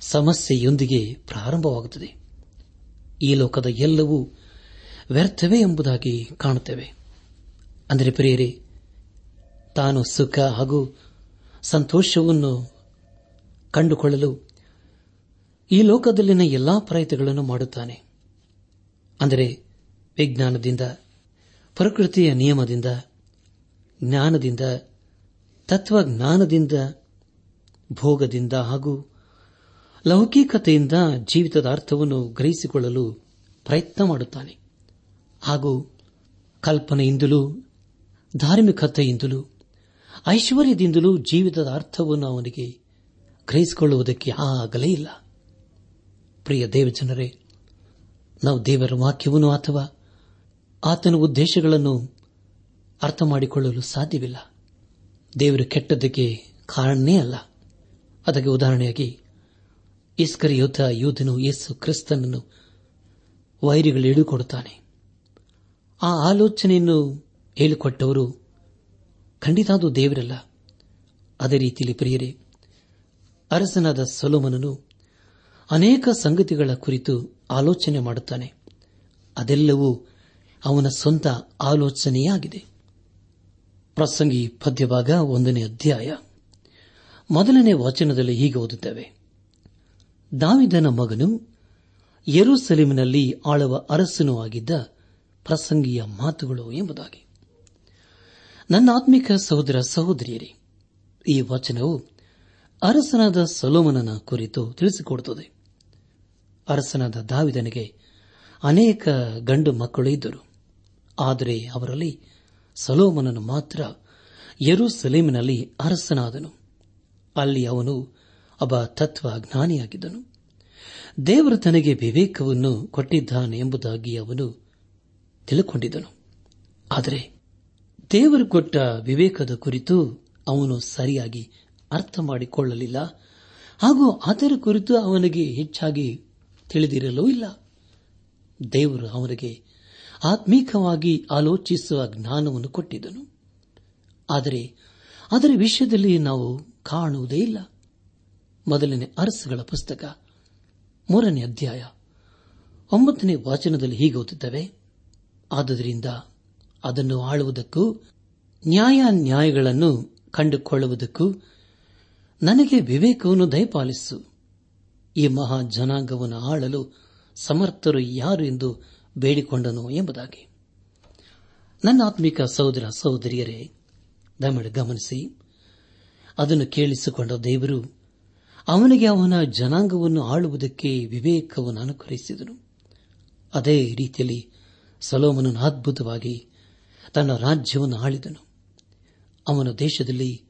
ಸಮಸ್ಯೆಯೊಂದಿಗೆ ಪ್ರಾರಂಭವಾಗುತ್ತದೆ. ಈ ಲೋಕದ ಎಲ್ಲವೂ ವ್ಯರ್ಥವೇ ಎಂಬುದಾಗಿ ಕಾಣುತ್ತೇವೆ. ಅಂದರೆ ಪ್ರಿಯರಿ, ತಾನು ಸುಖ ಹಾಗೂ ಸಂತೋಷವನ್ನು ಕಂಡುಕೊಳ್ಳಲು ಈ ಲೋಕದಲ್ಲಿನ ಎಲ್ಲಾ ಪ್ರಯತ್ನಗಳನ್ನು ಮಾಡುತ್ತಾನೆ. ಅಂದರೆ ವಿಜ್ಞಾನದಿಂದ, ಪ್ರಕೃತಿಯ ನಿಯಮದಿಂದ, ಜ್ಞಾನದಿಂದ, ತತ್ವಜ್ಞಾನದಿಂದ, ಭೋಗದಿಂದ ಹಾಗೂ ಲೌಕಿಕತೆಯಿಂದ ಜೀವಿತದ ಅರ್ಥವನ್ನು ಗ್ರಹಿಸಿಕೊಳ್ಳಲು ಪ್ರಯತ್ನ ಮಾಡುತ್ತಾನೆ. ಹಾಗೂ ಕಲ್ಪನೆಯಿಂದಲೂ ಧಾರ್ಮಿಕತೆಯಿಂದಲೂ, ಐಶ್ವರ್ಯದಿಂದಲೂ ಜೀವಿತದ ಅರ್ಥವನ್ನು ಅವನಿಗೆ ಗ್ರಹಿಸಿಕೊಳ್ಳುವುದಕ್ಕೆ ಆಗಲೇ ಇಲ್ಲ. ಪ್ರಿಯ ದೇವಜನರೇ, ನಾವು ದೇವರ ವಾಕ್ಯವನ್ನು ಅಥವಾ ಆತನ ಉದ್ದೇಶಗಳನ್ನು ಅರ್ಥ ಮಾಡಿಕೊಳ್ಳಲು ಸಾಧ್ಯವಿಲ್ಲ. ದೇವರು ಕೆಟ್ಟದ್ದಕ್ಕೆ ಕಾರಣನೇ ಅಲ್ಲ. ಅದಕ್ಕೆ ಉದಾಹರಣೆಯಾಗಿ, ಇಸ್ಕರಿಯೋತ ಯೋಧನು ಯೇಸು ಕ್ರಿಸ್ತನನ್ನು ವೈರಿಗಳು ಇಳಿಕೊಡುತ್ತಾನೆ ಆ ಆಲೋಚನೆಯನ್ನು ಹೇಳಿಕೊಟ್ಟವರು ಖಂಡಿತ ಅದು ದೇವರಲ್ಲ. ಅದೇ ರೀತಿಯಲ್ಲಿ ಪ್ರಿಯರೇ, ಅರಸನಾದ ಸೊಲೋಮನನು ಅನೇಕ ಸಂಗತಿಗಳ ಕುರಿತು ಆಲೋಚನೆ ಮಾಡುತ್ತಾನೆ. ಅದೆಲ್ಲವೂ ಅವನ ಸ್ವಂತ ಆಲೋಚನೆಯಾಗಿದೆ. ಪ್ರಸಂಗಿ ಪದ್ಯಭಾಗ ಒಂದನೇ ಅಧ್ಯಾಯ. ಮೊದಲನೇ ವಚನದಲ್ಲಿ ಹೀಗೆ ಓದುತ್ತೇವೆ. ದಾವಿದನ ಮಗನು ಯರುಸಲಿಮಿನಲ್ಲಿ ಆಳುವ ಅರಸನೂ ಆಗಿದ್ದ ಪ್ರಸಂಗಿಯ ಮಾತುಗಳು ಎಂಬುದಾಗಿ. ನನ್ನ ಆತ್ಮಿಕ ಸಹೋದರ ಸಹೋದರಿಯರೇ, ಈ ವಚನವು ಅರಸನಾದ ಸೊಲೋಮನನ ಕುರಿತು ತಿಳಿಸಿಕೊಡುತ್ತದೆ. ಅರಸನಾದ ದಾವಿದನಿಗೆ ಅನೇಕ ಗಂಡು ಮಕ್ಕಳು ಇದ್ದರು. ಆದರೆ ಅವರಲ್ಲಿ ಸಲೋಮನನು ಮಾತ್ರ ಯರುಸಲೇಮಿನಲ್ಲಿ ಅರಸನಾದನು. ಅಲ್ಲಿ ಅವನು ಒಬ್ಬ ತತ್ವ ಜ್ಞಾನಿಯಾಗಿದ್ದನು ದೇವರು ತನಗೆ ವಿವೇಕವನ್ನು ಕೊಟ್ಟಿದ್ದಾನೆ ಎಂಬುದಾಗಿ ಅವನು ತಿಳಿದುಕೊಂಡಿದ್ದನು ಆದರೆ ದೇವರು ಕೊಟ್ಟ ವಿವೇಕದ ಕುರಿತು ಅವನು ಸರಿಯಾಗಿ ಅರ್ಥ ಮಾಡಿಕೊಳ್ಳಲಿಲ್ಲ. ಹಾಗೂ ಅದರ ಕುರಿತು ಅವನಿಗೆ ಹೆಚ್ಚಾಗಿ ತಿಳಿದಿರಲೂ ಇಲ್ಲ. ದೇವರು ಅವನಿಗೆ ಆತ್ಮೀಕವಾಗಿ ಆಲೋಚಿಸುವ ಜ್ಞಾನವನ್ನು ಕೊಟ್ಟಿದ್ದನು. ಆದರೆ ಅದರ ವಿಷಯದಲ್ಲಿ ನಾವು ಕಾಣುವುದೇ ಇಲ್ಲ. ಮೊದಲನೇ ಅರಸುಗಳ ಪುಸ್ತಕ, ಮೂರನೇ ಅಧ್ಯಾಯ, ಒಂಬತ್ತನೇ ವಾಚನದಲ್ಲಿ ಹೀಗೆ ಓದುತ್ತವೆ. ಆದುದರಿಂದ ಅದನ್ನು ಆಳುವುದಕ್ಕೂ ನ್ಯಾಯ ನ್ಯಾಯಗಳನ್ನು ಕಂಡುಕೊಳ್ಳುವುದಕ್ಕೂ ನನಗೆ ವಿವೇಕವನ್ನು ದಯಪಾಲಿಸು. ಈ ಮಹಾ ಜನಾಂಗವನ್ನು ಆಳಲು ಸಮರ್ಥರು ಯಾರು ಎಂದು ಬೇಡಿಕೊಂಡನು ಎಂಬುದಾಗಿ. ನನ್ನ ಆತ್ಮಿಕ ಸಹೋದರ ಸಹೋದರಿಯರೇ ದಮಡ ಗಮನಿಸಿ, ಅದನ್ನು ಕೇಳಿಸಿಕೊಂಡ ದೇವರು ಅವನಿಗೆ ಅವನ ಜನಾಂಗವನ್ನು ಆಳುವುದಕ್ಕೆ ವಿವೇಕವನ್ನು ಅನುಕರಿಸಿದನು ಅದೇ ರೀತಿಯಲ್ಲಿ ಸಲೋಮನನ್ನು ಅದ್ಭುತವಾಗಿ ತನ್ನ ರಾಜ್ಯವನ್ನು ಆಳಿದನು. ಅವನ ದೇಶದಲ್ಲಿ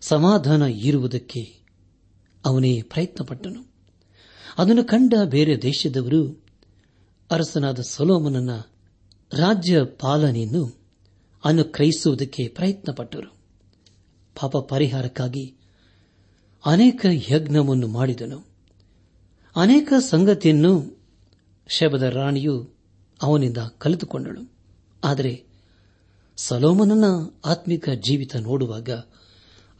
ಸಮಾಧಾನ ಇರುವುದಕ್ಕೆ ಅವನೇ ಪ್ರಯತ್ನಪಟ್ಟನು. ಅದನ್ನು ಕಂಡ ಬೇರೆ ದೇಶದವರು ಅರಸನಾದ ಸೊಲೋಮನನ್ನ ರಾಜ್ಯ ಪಾಲನೆಯನ್ನು ಅನುಕ್ರಯಿಸುವುದಕ್ಕೆ ಪ್ರಯತ್ನಪಟ್ಟರು. ಪಾಪ ಪರಿಹಾರಕ್ಕಾಗಿ ಅನೇಕ ಯಜ್ಞವನ್ನು ಮಾಡಿದನು. ಅನೇಕ ಸಂಗತಿಯನ್ನು ಶಬದ ರಾಣಿಯು ಅವನಿಂದ ಕಲಿತುಕೊಂಡಳು. ಆದರೆ ಸಲೋಮನನ ಆತ್ಮಿಕ ಜೀವಿತ ನೋಡುವಾಗ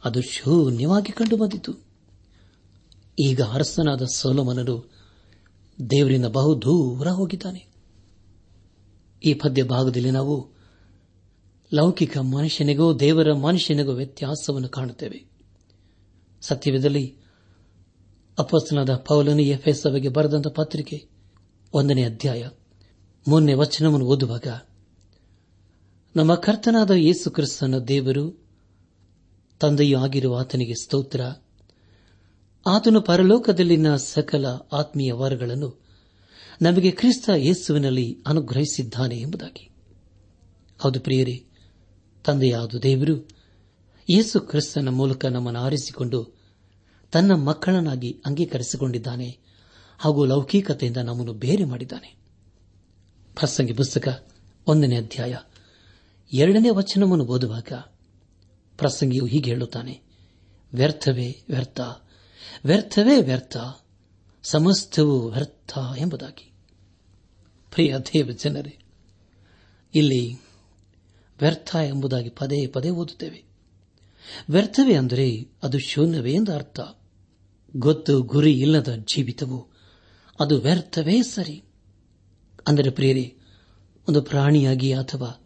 ಅದು ಶೂನ್ಯವಾಗಿ ಕಂಡುಬಂದಿತು. ಈಗ ಅರಸನಾದ ಸೋಲೋಮನನು ದೇವರಿಂದ ಬಹುದೂರ ಹೋಗಿದ್ದಾನೆ. ಈ ಪದ್ಯ ಭಾಗದಲ್ಲಿ ನಾವು ಲೌಕಿಕ ಮನುಷ್ಯನಿಗೂ ದೇವರ ಮನುಷ್ಯನಿಗೂ ವ್ಯತ್ಯಾಸವನ್ನು ಕಾಣುತ್ತೇವೆ. ಸತ್ಯವೇದಲ್ಲಿ ಅಪಸ್ತನಾದ ಪೌಲನು ಎಫ್ಎಸ್ ಬಗ್ಗೆ ಬರೆದಂತಹ ಪತ್ರಿಕೆ ಒಂದನೇ ಅಧ್ಯಾಯ ಮೊನ್ನೆ ವಚನವನ್ನು ಓದುವಾಗ ನಮ್ಮ ಕರ್ತನಾದ ಯೇಸು ಕ್ರಿಸ್ತನ ದೇವರು, ತಂದೆಯೂ ಆಗಿರುವ ಆತನಿಗೆ ಸ್ತೋತ್ರ. ಆತನು ಪರಲೋಕದಲ್ಲಿನ ಸಕಲ ಆತ್ಮೀಯ ವರಗಳನ್ನು ನಮಗೆ ಕ್ರಿಸ್ತ ಯೇಸುವಿನಲ್ಲಿ ಅನುಗ್ರಹಿಸಿದ್ದಾನೆ ಎಂಬುದಾಗಿ. ಹೌದು ಪ್ರಿಯರೇ, ತಂದೆಯಾದ ದೇವರು ಯೇಸು ಕ್ರಿಸ್ತನ ಮೂಲಕ ನಮ್ಮನ್ನು ಆರಿಸಿಕೊಂಡು ತನ್ನ ಮಕ್ಕಳನ್ನಾಗಿ ಅಂಗೀಕರಿಸಿಕೊಂಡಿದ್ದಾನೆ ಹಾಗೂ ಲೌಕಿಕತೆಯಿಂದ ನಮ್ಮನ್ನು ಬೇರೆ ಮಾಡಿದ್ದಾನೆ. ಪ್ರಸಂಗಿ ಪುಸ್ತಕ ಒಂದನೇ ಅಧ್ಯಾಯ ಎರಡನೇ ವಚನವನ್ನು ಓದುವಾಗ ಪ್ರಸಂಗಿಯು ಹೀಗೆ ಹೇಳುತ್ತಾನೆ. ವ್ಯರ್ಥವೇ ವ್ಯರ್ಥ ವ್ಯರ್ಥವೇ ವ್ಯರ್ಥ, ಸಮಸ್ತವೂ ವ್ಯರ್ಥ ಎಂಬುದಾಗಿ. ಪ್ರಿಯ ದೇವ ಜನರೇ, ಇಲ್ಲಿ ವ್ಯರ್ಥ ಎಂಬುದಾಗಿ ಪದೇ ಪದೇ ಓದುತ್ತೇವೆ. ವ್ಯರ್ಥವೇ ಅಂದರೆ ಅದು ಶೂನ್ಯವೇ ಎಂದು ಅರ್ಥ. ಗೊತ್ತು, ಗುರಿ ಇಲ್ಲದ ಜೀವಿತವು ಅದು ವ್ಯರ್ಥವೇ ಸರಿ. ಅಂದರೆ ಪ್ರಿಯರೇ, ಒಂದು ಪ್ರಾಣಿಯಾಗಿ ಅಥವಾ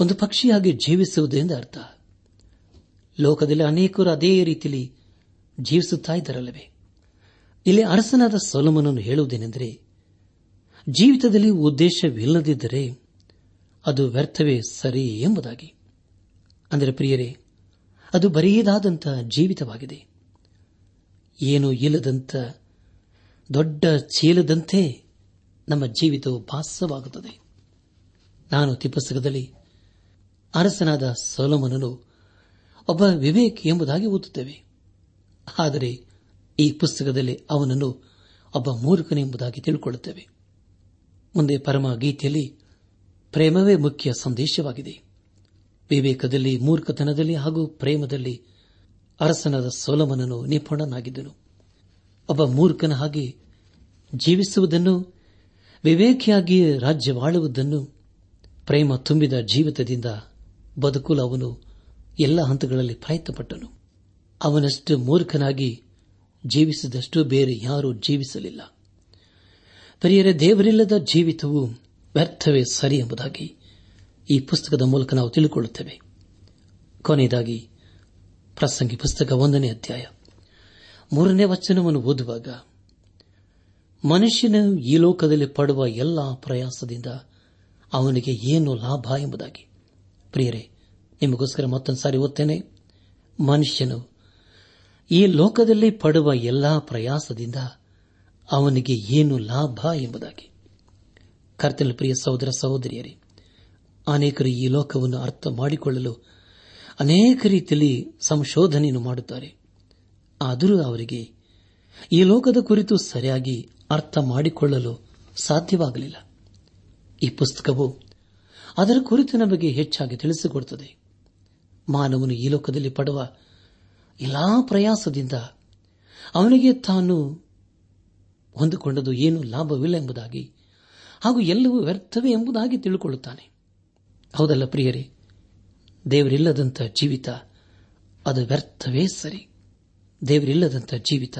ಒಂದು ಪಕ್ಷಿಯಾಗಿ ಜೀವಿಸುವುದು ಎಂದು ಅರ್ಥ. ಲೋಕದಲ್ಲಿ ಅನೇಕರು ಅದೇ ರೀತಿಯಲ್ಲಿ ಜೀವಿಸುತ್ತಾ ಇದ್ದರಲ್ಲವೇ? ಇಲ್ಲಿ ಅರಸನಾದ ಸೊಲಮನನ್ನು ಹೇಳುವುದೇನೆಂದರೆ, ಜೀವಿತದಲ್ಲಿ ಉದ್ದೇಶವಿಲ್ಲದಿದ್ದರೆ ಅದು ವ್ಯರ್ಥವೇ ಸರಿ ಎಂಬುದಾಗಿ. ಅಂದರೆ ಪ್ರಿಯರೇ, ಅದು ಬರೆಯದಾದಂತಹ ಜೀವಿತವಾಗಿದೆ. ಏನೂ ಇಲ್ಲದಂತ ದೊಡ್ಡ ಚೀಲದಂತೆ ನಮ್ಮ ಜೀವಿತವು ಭಾಸವಾಗುತ್ತದೆ. ನಾನು ತಿಪ್ಪುಸ್ತಕದಲ್ಲಿ ಅರಸನಾದ ಸೋಲಮನನು ಒಬ್ಬ ವಿವೇಕ್ ಎಂಬುದಾಗಿ ಓದುತ್ತೇವೆ. ಆದರೆ ಈ ಪುಸ್ತಕದಲ್ಲಿ ಅವನನ್ನು ಒಬ್ಬ ಮೂರ್ಖನೆಂಬುದಾಗಿ ತಿಳ್ಕೊಳ್ಳುತ್ತೇವೆ. ಮುಂದೆ ಪರಮ ಗೀತೆಯಲ್ಲಿ ಪ್ರೇಮವೇ ಮುಖ್ಯ ಸಂದೇಶವಾಗಿದೆ. ವಿವೇಕದಲ್ಲಿ, ಮೂರ್ಖತನದಲ್ಲಿ ಹಾಗೂ ಪ್ರೇಮದಲ್ಲಿ ಅರಸನಾದ ಸೋಲಮನನು ನಿಪುಣನಾಗಿದ್ದನು. ಒಬ್ಬ ಮೂರ್ಖನ ಹಾಗೆ ಜೀವಿಸುವುದನ್ನು ವಿವೇಕಿಯಾಗಿ ರಾಜ್ಯವಾಳುವುದನ್ನು, ಪ್ರೇಮ ತುಂಬಿದ ಜೀವಿತದಿಂದ ಬದುಕಲು ಅವನು ಎಲ್ಲ ಹಂತಗಳಲ್ಲಿ ಪ್ರಯತ್ನಪಟ್ಟನು ಅವನಷ್ಟು ಮೂರ್ಖನಾಗಿ ಜೀವಿಸಿದಷ್ಟು ಬೇರೆ ಯಾರೂ ಜೀವಿಸಲಿಲ್ಲ. ಪರಿಯರೆ, ದೇವರಿಲ್ಲದ ಜೀವಿತವು ವ್ಯರ್ಥವೇ ಸರಿ ಎಂಬುದಾಗಿ ಈ ಪುಸ್ತಕದ ಮೂಲಕ ನಾವು ತಿಳಿಕೊಳ್ಳುತ್ತೇವೆ. ಕೊನೆಯದಾಗಿ, ಪ್ರಸಂಗಿ ಪುಸ್ತಕ ಒಂದನೇ ಅಧ್ಯಾಯ. ಮೂರನೇ ವಚನವನ್ನು ಓದುವಾಗ, ಮನುಷ್ಯನು ಈ ಲೋಕದಲ್ಲಿ ಪಡುವ ಎಲ್ಲಾ ಪ್ರಯಾಸದಿಂದ ಅವನಿಗೆ ಏನು ಲಾಭ ಎಂಬುದಾಗಿ. ಪ್ರಿಯರೇ, ನಿಮಗೋಸ್ಕರ ಮತ್ತೊಂದು ಸಾರಿ ಓದ್ತೇನೆ. ಮನುಷ್ಯನು ಈ ಲೋಕದಲ್ಲಿ ಪಡುವ ಎಲ್ಲಾ ಪ್ರಯಾಸದಿಂದ ಅವನಿಗೆ ಏನು ಲಾಭ ಎಂಬುದಾಗಿ. ಕರ್ತನ ಪ್ರಿಯ ಸಹೋದರ ಸಹೋದರಿಯರೇ, ಅನೇಕರು ಈ ಲೋಕವನ್ನು ಅರ್ಥ ಮಾಡಿಕೊಳ್ಳಲು ಅನೇಕ ರೀತಿಯಲ್ಲಿ ಸಂಶೋಧನೆಯನ್ನು ಮಾಡುತ್ತಾರೆ. ಆದರೂ ಅವರಿಗೆ ಈ ಲೋಕದ ಕುರಿತು ಸರಿಯಾಗಿ ಅರ್ಥ ಮಾಡಿಕೊಳ್ಳಲು ಸಾಧ್ಯವಾಗಲಿಲ್ಲ. ಈ ಪುಸ್ತಕವು ಅದರ ಕುರಿತು ನಮಗೆ ಹೆಚ್ಚಾಗಿ ತಿಳಿಸಿಕೊಡುತ್ತದೆ. ಮಾನವನು ಈ ಲೋಕದಲ್ಲಿ ಪಡುವ ಎಲ್ಲಾ ಪ್ರಯಾಸದಿಂದ ಅವನಿಗೆ ತಾನು ಹೊಂದಿಕೊಂಡದು ಏನು ಲಾಭವಿಲ್ಲ ಎಂಬುದಾಗಿ ಹಾಗೂ ಎಲ್ಲವೂ ವ್ಯರ್ಥವೇ ಎಂಬುದಾಗಿ ತಿಳಿಕೊಳ್ಳುತ್ತಾನೆ. ಹೌದಲ್ಲ ಪ್ರಿಯರೇ? ದೇವರಿಲ್ಲದಂಥ ಜೀವಿತ ಅದು ವ್ಯರ್ಥವೇ ಸರಿ. ದೇವರಿಲ್ಲದಂಥ ಜೀವಿತ,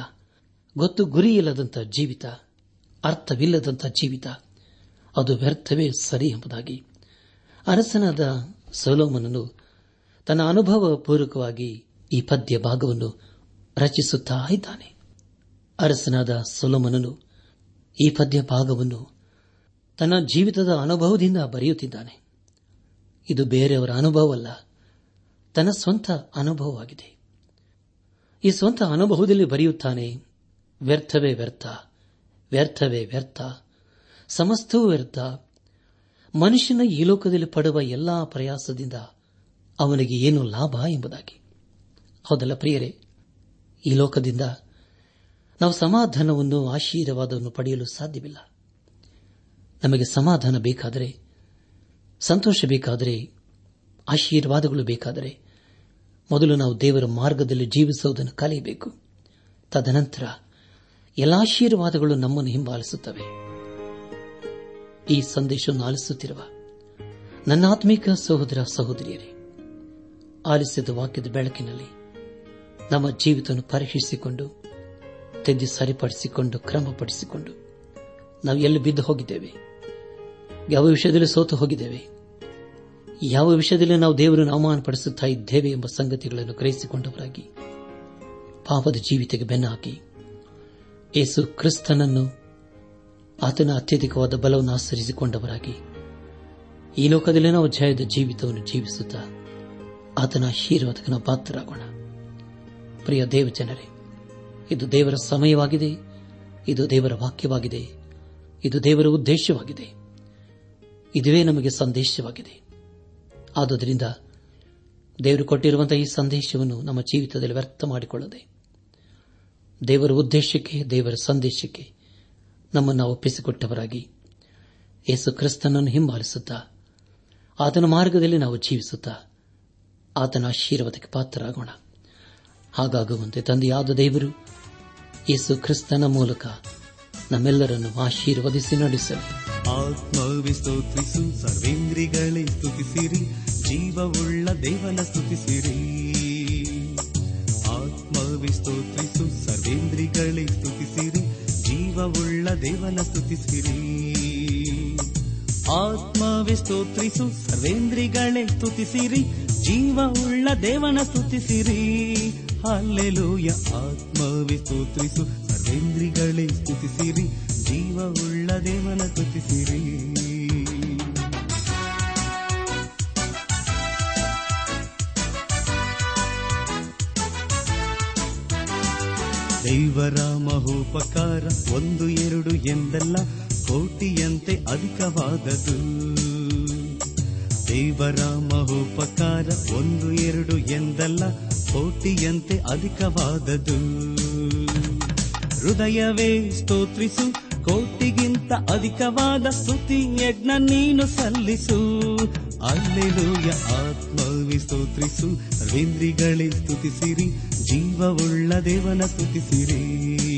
ಗೊತ್ತು ಗುರಿಯಿಲ್ಲದಂಥ ಜೀವಿತ, ಅರ್ಥವಿಲ್ಲದಂಥ ಜೀವಿತ ಅದು ವ್ಯರ್ಥವೇ ಸರಿ ಎಂಬುದಾಗಿ ಅರಸನಾದ ಸೋಲೋಮನನು ತನ್ನ ಅನುಭವ ಪೂರ್ವಕವಾಗಿ ಈ ಪದ್ಯ ಭಾಗವನ್ನು ರಚಿಸುತ್ತಾ ಇದ್ದಾನೆ. ಅರಸನಾದ ಸೊಲೋಮನನು ಈ ಪದ್ಯ ಭಾಗವನ್ನು ತನ್ನ ಜೀವಿತದ ಅನುಭವದಿಂದ ಬರೆಯುತ್ತಿದ್ದಾನೆ. ಇದು ಬೇರೆಯವರ ಅನುಭವವಲ್ಲ, ತನ್ನ ಸ್ವಂತ ಅನುಭವವಾಗಿದೆ. ಈ ಸ್ವಂತ ಅನುಭವದಲ್ಲಿ ಬರೆಯುತ್ತಾನೆ, ವ್ಯರ್ಥವೇ ವ್ಯರ್ಥ ವ್ಯರ್ಥವೇ ವ್ಯರ್ಥ, ಸಮಸ್ತವೂ ವ್ಯರ್ಥ ಮನುಷ್ಯನ ಈ ಲೋಕದಲ್ಲಿ ಪಡುವ ಎಲ್ಲಾ ಪ್ರಯಾಸದಿಂದ ಅವನಿಗೆ ಏನು ಲಾಭ ಎಂಬುದಾಗಿ. ಹೌದಲ್ಲ ಪ್ರಿಯರೇ? ಈ ಲೋಕದಿಂದ ನಾವು ಸಮಾಧಾನವನ್ನು, ಆಶೀರ್ವಾದವನ್ನು ಪಡೆಯಲು ಸಾಧ್ಯವಿಲ್ಲ. ನಮಗೆ ಸಮಾಧಾನ ಬೇಕಾದರೆ, ಸಂತೋಷ ಬೇಕಾದರೆ, ಆಶೀರ್ವಾದಗಳು ಬೇಕಾದರೆ ಮೊದಲು ನಾವು ದೇವರ ಮಾರ್ಗದಲ್ಲಿ ಜೀವಿಸುವುದನ್ನು ಕಲಿಯಬೇಕು. ತದನಂತರ ಎಲ್ಲ ಆಶೀರ್ವಾದಗಳು ನಮ್ಮನ್ನು ಹಿಂಬಾಲಿಸುತ್ತವೆ. ಈ ಸಂದೇಶವನ್ನು ಆಲಿಸುತ್ತಿರುವ ನನ್ನ ಆತ್ಮಿಕ ಸಹೋದರ ಸಹೋದರಿಯರೇ, ಆಲಿಸಿದ ವಾಕ್ಯದ ಬೆಳಕಿನಲ್ಲಿ ನಮ್ಮ ಜೀವಿತವನ್ನು ಪರೀಕ್ಷಿಸಿಕೊಂಡು ತೆಗೆದು ಸರಿಪಡಿಸಿಕೊಂಡು, ಕ್ರಮಪಡಿಸಿಕೊಂಡು ನಾವು ಎಲ್ಲಿ ಬಿದ್ದು ಹೋಗಿದ್ದೇವೆ, ಯಾವ ವಿಷಯದಲ್ಲಿ ಸೋತು ಹೋಗಿದ್ದೇವೆ, ಯಾವ ವಿಷಯದಲ್ಲಿ ನಾವು ದೇವರನ್ನು ಅವಮಾನಪಡಿಸುತ್ತಾ ಇದ್ದೇವೆ ಎಂಬ ಸಂಗತಿಗಳನ್ನು ಗ್ರಹಿಸಿಕೊಂಡವರಾಗಿ ಪಾಪದ ಜೀವಿತಕ್ಕೆ ಬೆನ್ನ ಹಾಕಿ ಏಸು ಕ್ರಿಸ್ತನನ್ನು ಆತನ ಅತ್ಯಧಿಕವಾದ ಬಲವನ್ನು ಆಚರಿಸಿಕೊಂಡವರಾಗಿ. ಈ ಲೋಕದಲ್ಲಿ ನಾವು ಜಯದ ಜೀವಿತವನ್ನು ಜೀವಿಸುತ್ತಾ ಆತನ ಆಶೀರ್ವಾದಕನ ಪಾತ್ರರಾಗೋಣ. ಪ್ರಿಯ ದೇವಜನರೇ, ಇದು ದೇವರ ಸಮಯವಾಗಿದೆ, ಇದು ದೇವರ ವಾಕ್ಯವಾಗಿದೆ, ಇದು ದೇವರ ಉದ್ದೇಶವಾಗಿದೆ, ಇದುವೇ ನಮಗೆ ಸಂದೇಶವಾಗಿದೆ. ಆದುದರಿಂದ ದೇವರು ಕೊಟ್ಟಿರುವಂತಹ ಈ ಸಂದೇಶವನ್ನು ನಮ್ಮ ಜೀವಿತದಲ್ಲಿ ವ್ಯರ್ಥ ಮಾಡಿಕೊಳ್ಳದೆ, ದೇವರ ಉದ್ದೇಶಕ್ಕೆ, ದೇವರ ಸಂದೇಶಕ್ಕೆ ನಮ್ಮನ್ನು ಒಪ್ಪಿಸಿಕೊಟ್ಟವರಾಗಿ. ಯೇಸು ಕ್ರಿಸ್ತನನ್ನು ಹಿಂಬಾಲಿಸುತ್ತಾ, ಆತನ ಮಾರ್ಗದಲ್ಲಿ ನಾವು ಜೀವಿಸುತ್ತಾ ಆತನ ಆಶೀರ್ವಾದಕ್ಕೆ ಪಾತ್ರರಾಗೋಣ. ಹಾಗಾಗುವಂತೆ ತಂದೆಯಾದ ದೇವರು, ಯೇಸು ಕ್ರಿಸ್ತನ ಮೂಲಕ ನಮ್ಮೆಲ್ಲರನ್ನು ಆಶೀರ್ವದಿಸಿ ನಡೆಸಲಿ. ಆತ್ಮವಿಸ್ತೋತ್ರಿಸು ಸರ್ವೇಂದ್ರಿಗಳೇ ಸ್ತುತಿಸಿರಿ, ಜೀವವುಳ್ಳ ದೇವನ ಸ್ತುತಿಸಿರಿ. ಆತ್ಮವಿ ಸ್ತೋತ್ರಿಸು, ಸರ್ವೇಂದ್ರಿಗಳೇ ಸ್ತುತಿಸಿರಿ ಜೀವವುಳ್ಳ ದೇವನ ಸ್ತುತಿಸಿರಿ. ಆತ್ಮವಿ ಸ್ತೋತ್ರಿಸು, ಸರ್ವೇಂದ್ರಿಗಳೇ ಸ್ತುತಿಸಿರಿ, ಜೀವವುಳ್ಳ ದೇವನ ಸ್ತುತಿಸಿರಿ. ಅಲ್ಲೆಲೂಯ ಆತ್ಮವಿ ಸ್ತೋತ್ರಿಸು, ಸರ್ವೇಂದ್ರಿಗಳೇ ಸ್ತುತಿಸಿರಿ, ಜೀವವುಳ್ಳ ದೇವನ ಸ್ತುತಿಸಿರಿ. ದೇವರ ಮಹೋಪಕಾರ, ಒಂದು, ಎರಡು ಎಂದಲ್ಲ, ಕೋಟಿಯಂತೆ ಅಧಿಕವಾದದು ದೇವರ ಮಹೋಪಕಾರ, ಒಂದು, ಎರಡು ಎಂದಲ್ಲ, ಕೋಟಿಯಂತೆ ಅಧಿಕವಾದದು ಹೃದಯವೇ ಸ್ತೋತ್ರಿಸು, ಕೋಟಿಗಿಂತ ಅಧಿಕವಾದ ಸ್ತುತಿ ಯಜ್ಞ ನೀನು ಸಲ್ಲಿಸು. ಅಲ್ಲೆಲೂಯ ಆತ್ಮವಿ ಸ್ತೋತ್ರಿಸು. ರವೀಂದ್ರಿಗಳೇ ಸ್ತುತಿಸಿರಿ. ಜೀವವುಳ್ಳ ದೇವನ ಸ್ತುತಿಸಿರಿ.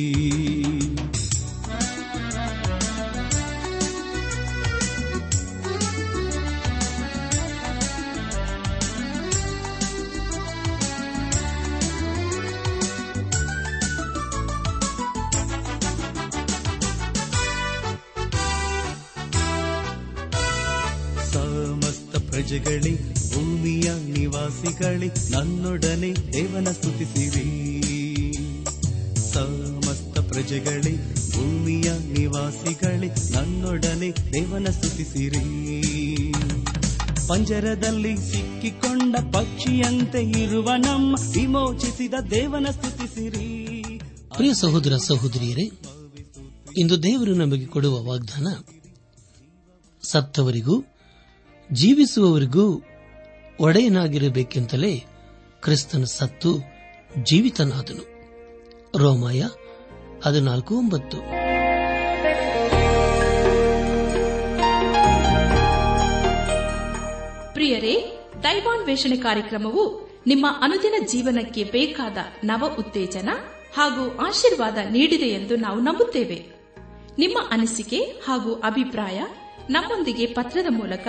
ಪ್ರಜೆಗಳೇ ಭೂಮಿಯ ನಿವಾಸಿಗಳೇ, ನನ್ನೊಡನೆ ದೇವನ ಸ್ತುತಿಸಿರಿ. ಸಮಸ್ತ ಪ್ರಜೆಗಳೇ, ಭೂಮಿಯ ನಿವಾಸಿಗಳೇ, ನನ್ನೊಡನೆ ದೇವನ ಸ್ತುತಿಸಿರಿ. ಪಂಜರದಲ್ಲಿ ಸಿಕ್ಕಿಕೊಂಡ ಪಕ್ಷಿಯಂತೆ ಇರುವ ನಮ್ಮ ವಿಮೋಚಿಸಿದ ದೇವನ ಸ್ತುತಿಸಿರಿ. ಪ್ರಿಯ ಸಹೋದರ ಸಹೋದರಿಯರೇ, ಇಂದು ದೇವರು ನಮಗೆ ಕೊಡುವ ವಾಗ್ದಾನ, ಸತ್ತವರಿಗೂ ಜೀವಿಸುವವರಿಗೂ ಒಡೆಯನಾಗಿರಬೇಕೆಂತಲೇ ಕ್ರಿಸ್ತನ ಸತ್ತು ಜೀವಿತನಾದನು. ರೋಮಾಯ ಹದಿನಾಲ್ಕು ಒಂಬತ್ತು. ಪ್ರಿಯರೇ, ದೈವಾನ್ವೇಷಣೆ ಕಾರ್ಯಕ್ರಮವು ನಿಮ್ಮ ಅನುದಿನ ಜೀವನಕ್ಕೆ ಬೇಕಾದ ನವ ಉತ್ತೇಜನ ಹಾಗೂ ಆಶೀರ್ವಾದ ನೀಡಿದೆ ಎಂದು ನಾವು ನಂಬುತ್ತೇವೆ. ನಿಮ್ಮ ಅನಿಸಿಕೆ ಹಾಗೂ ಅಭಿಪ್ರಾಯ ನಮ್ಮೊಂದಿಗೆ ಪತ್ರದ ಮೂಲಕ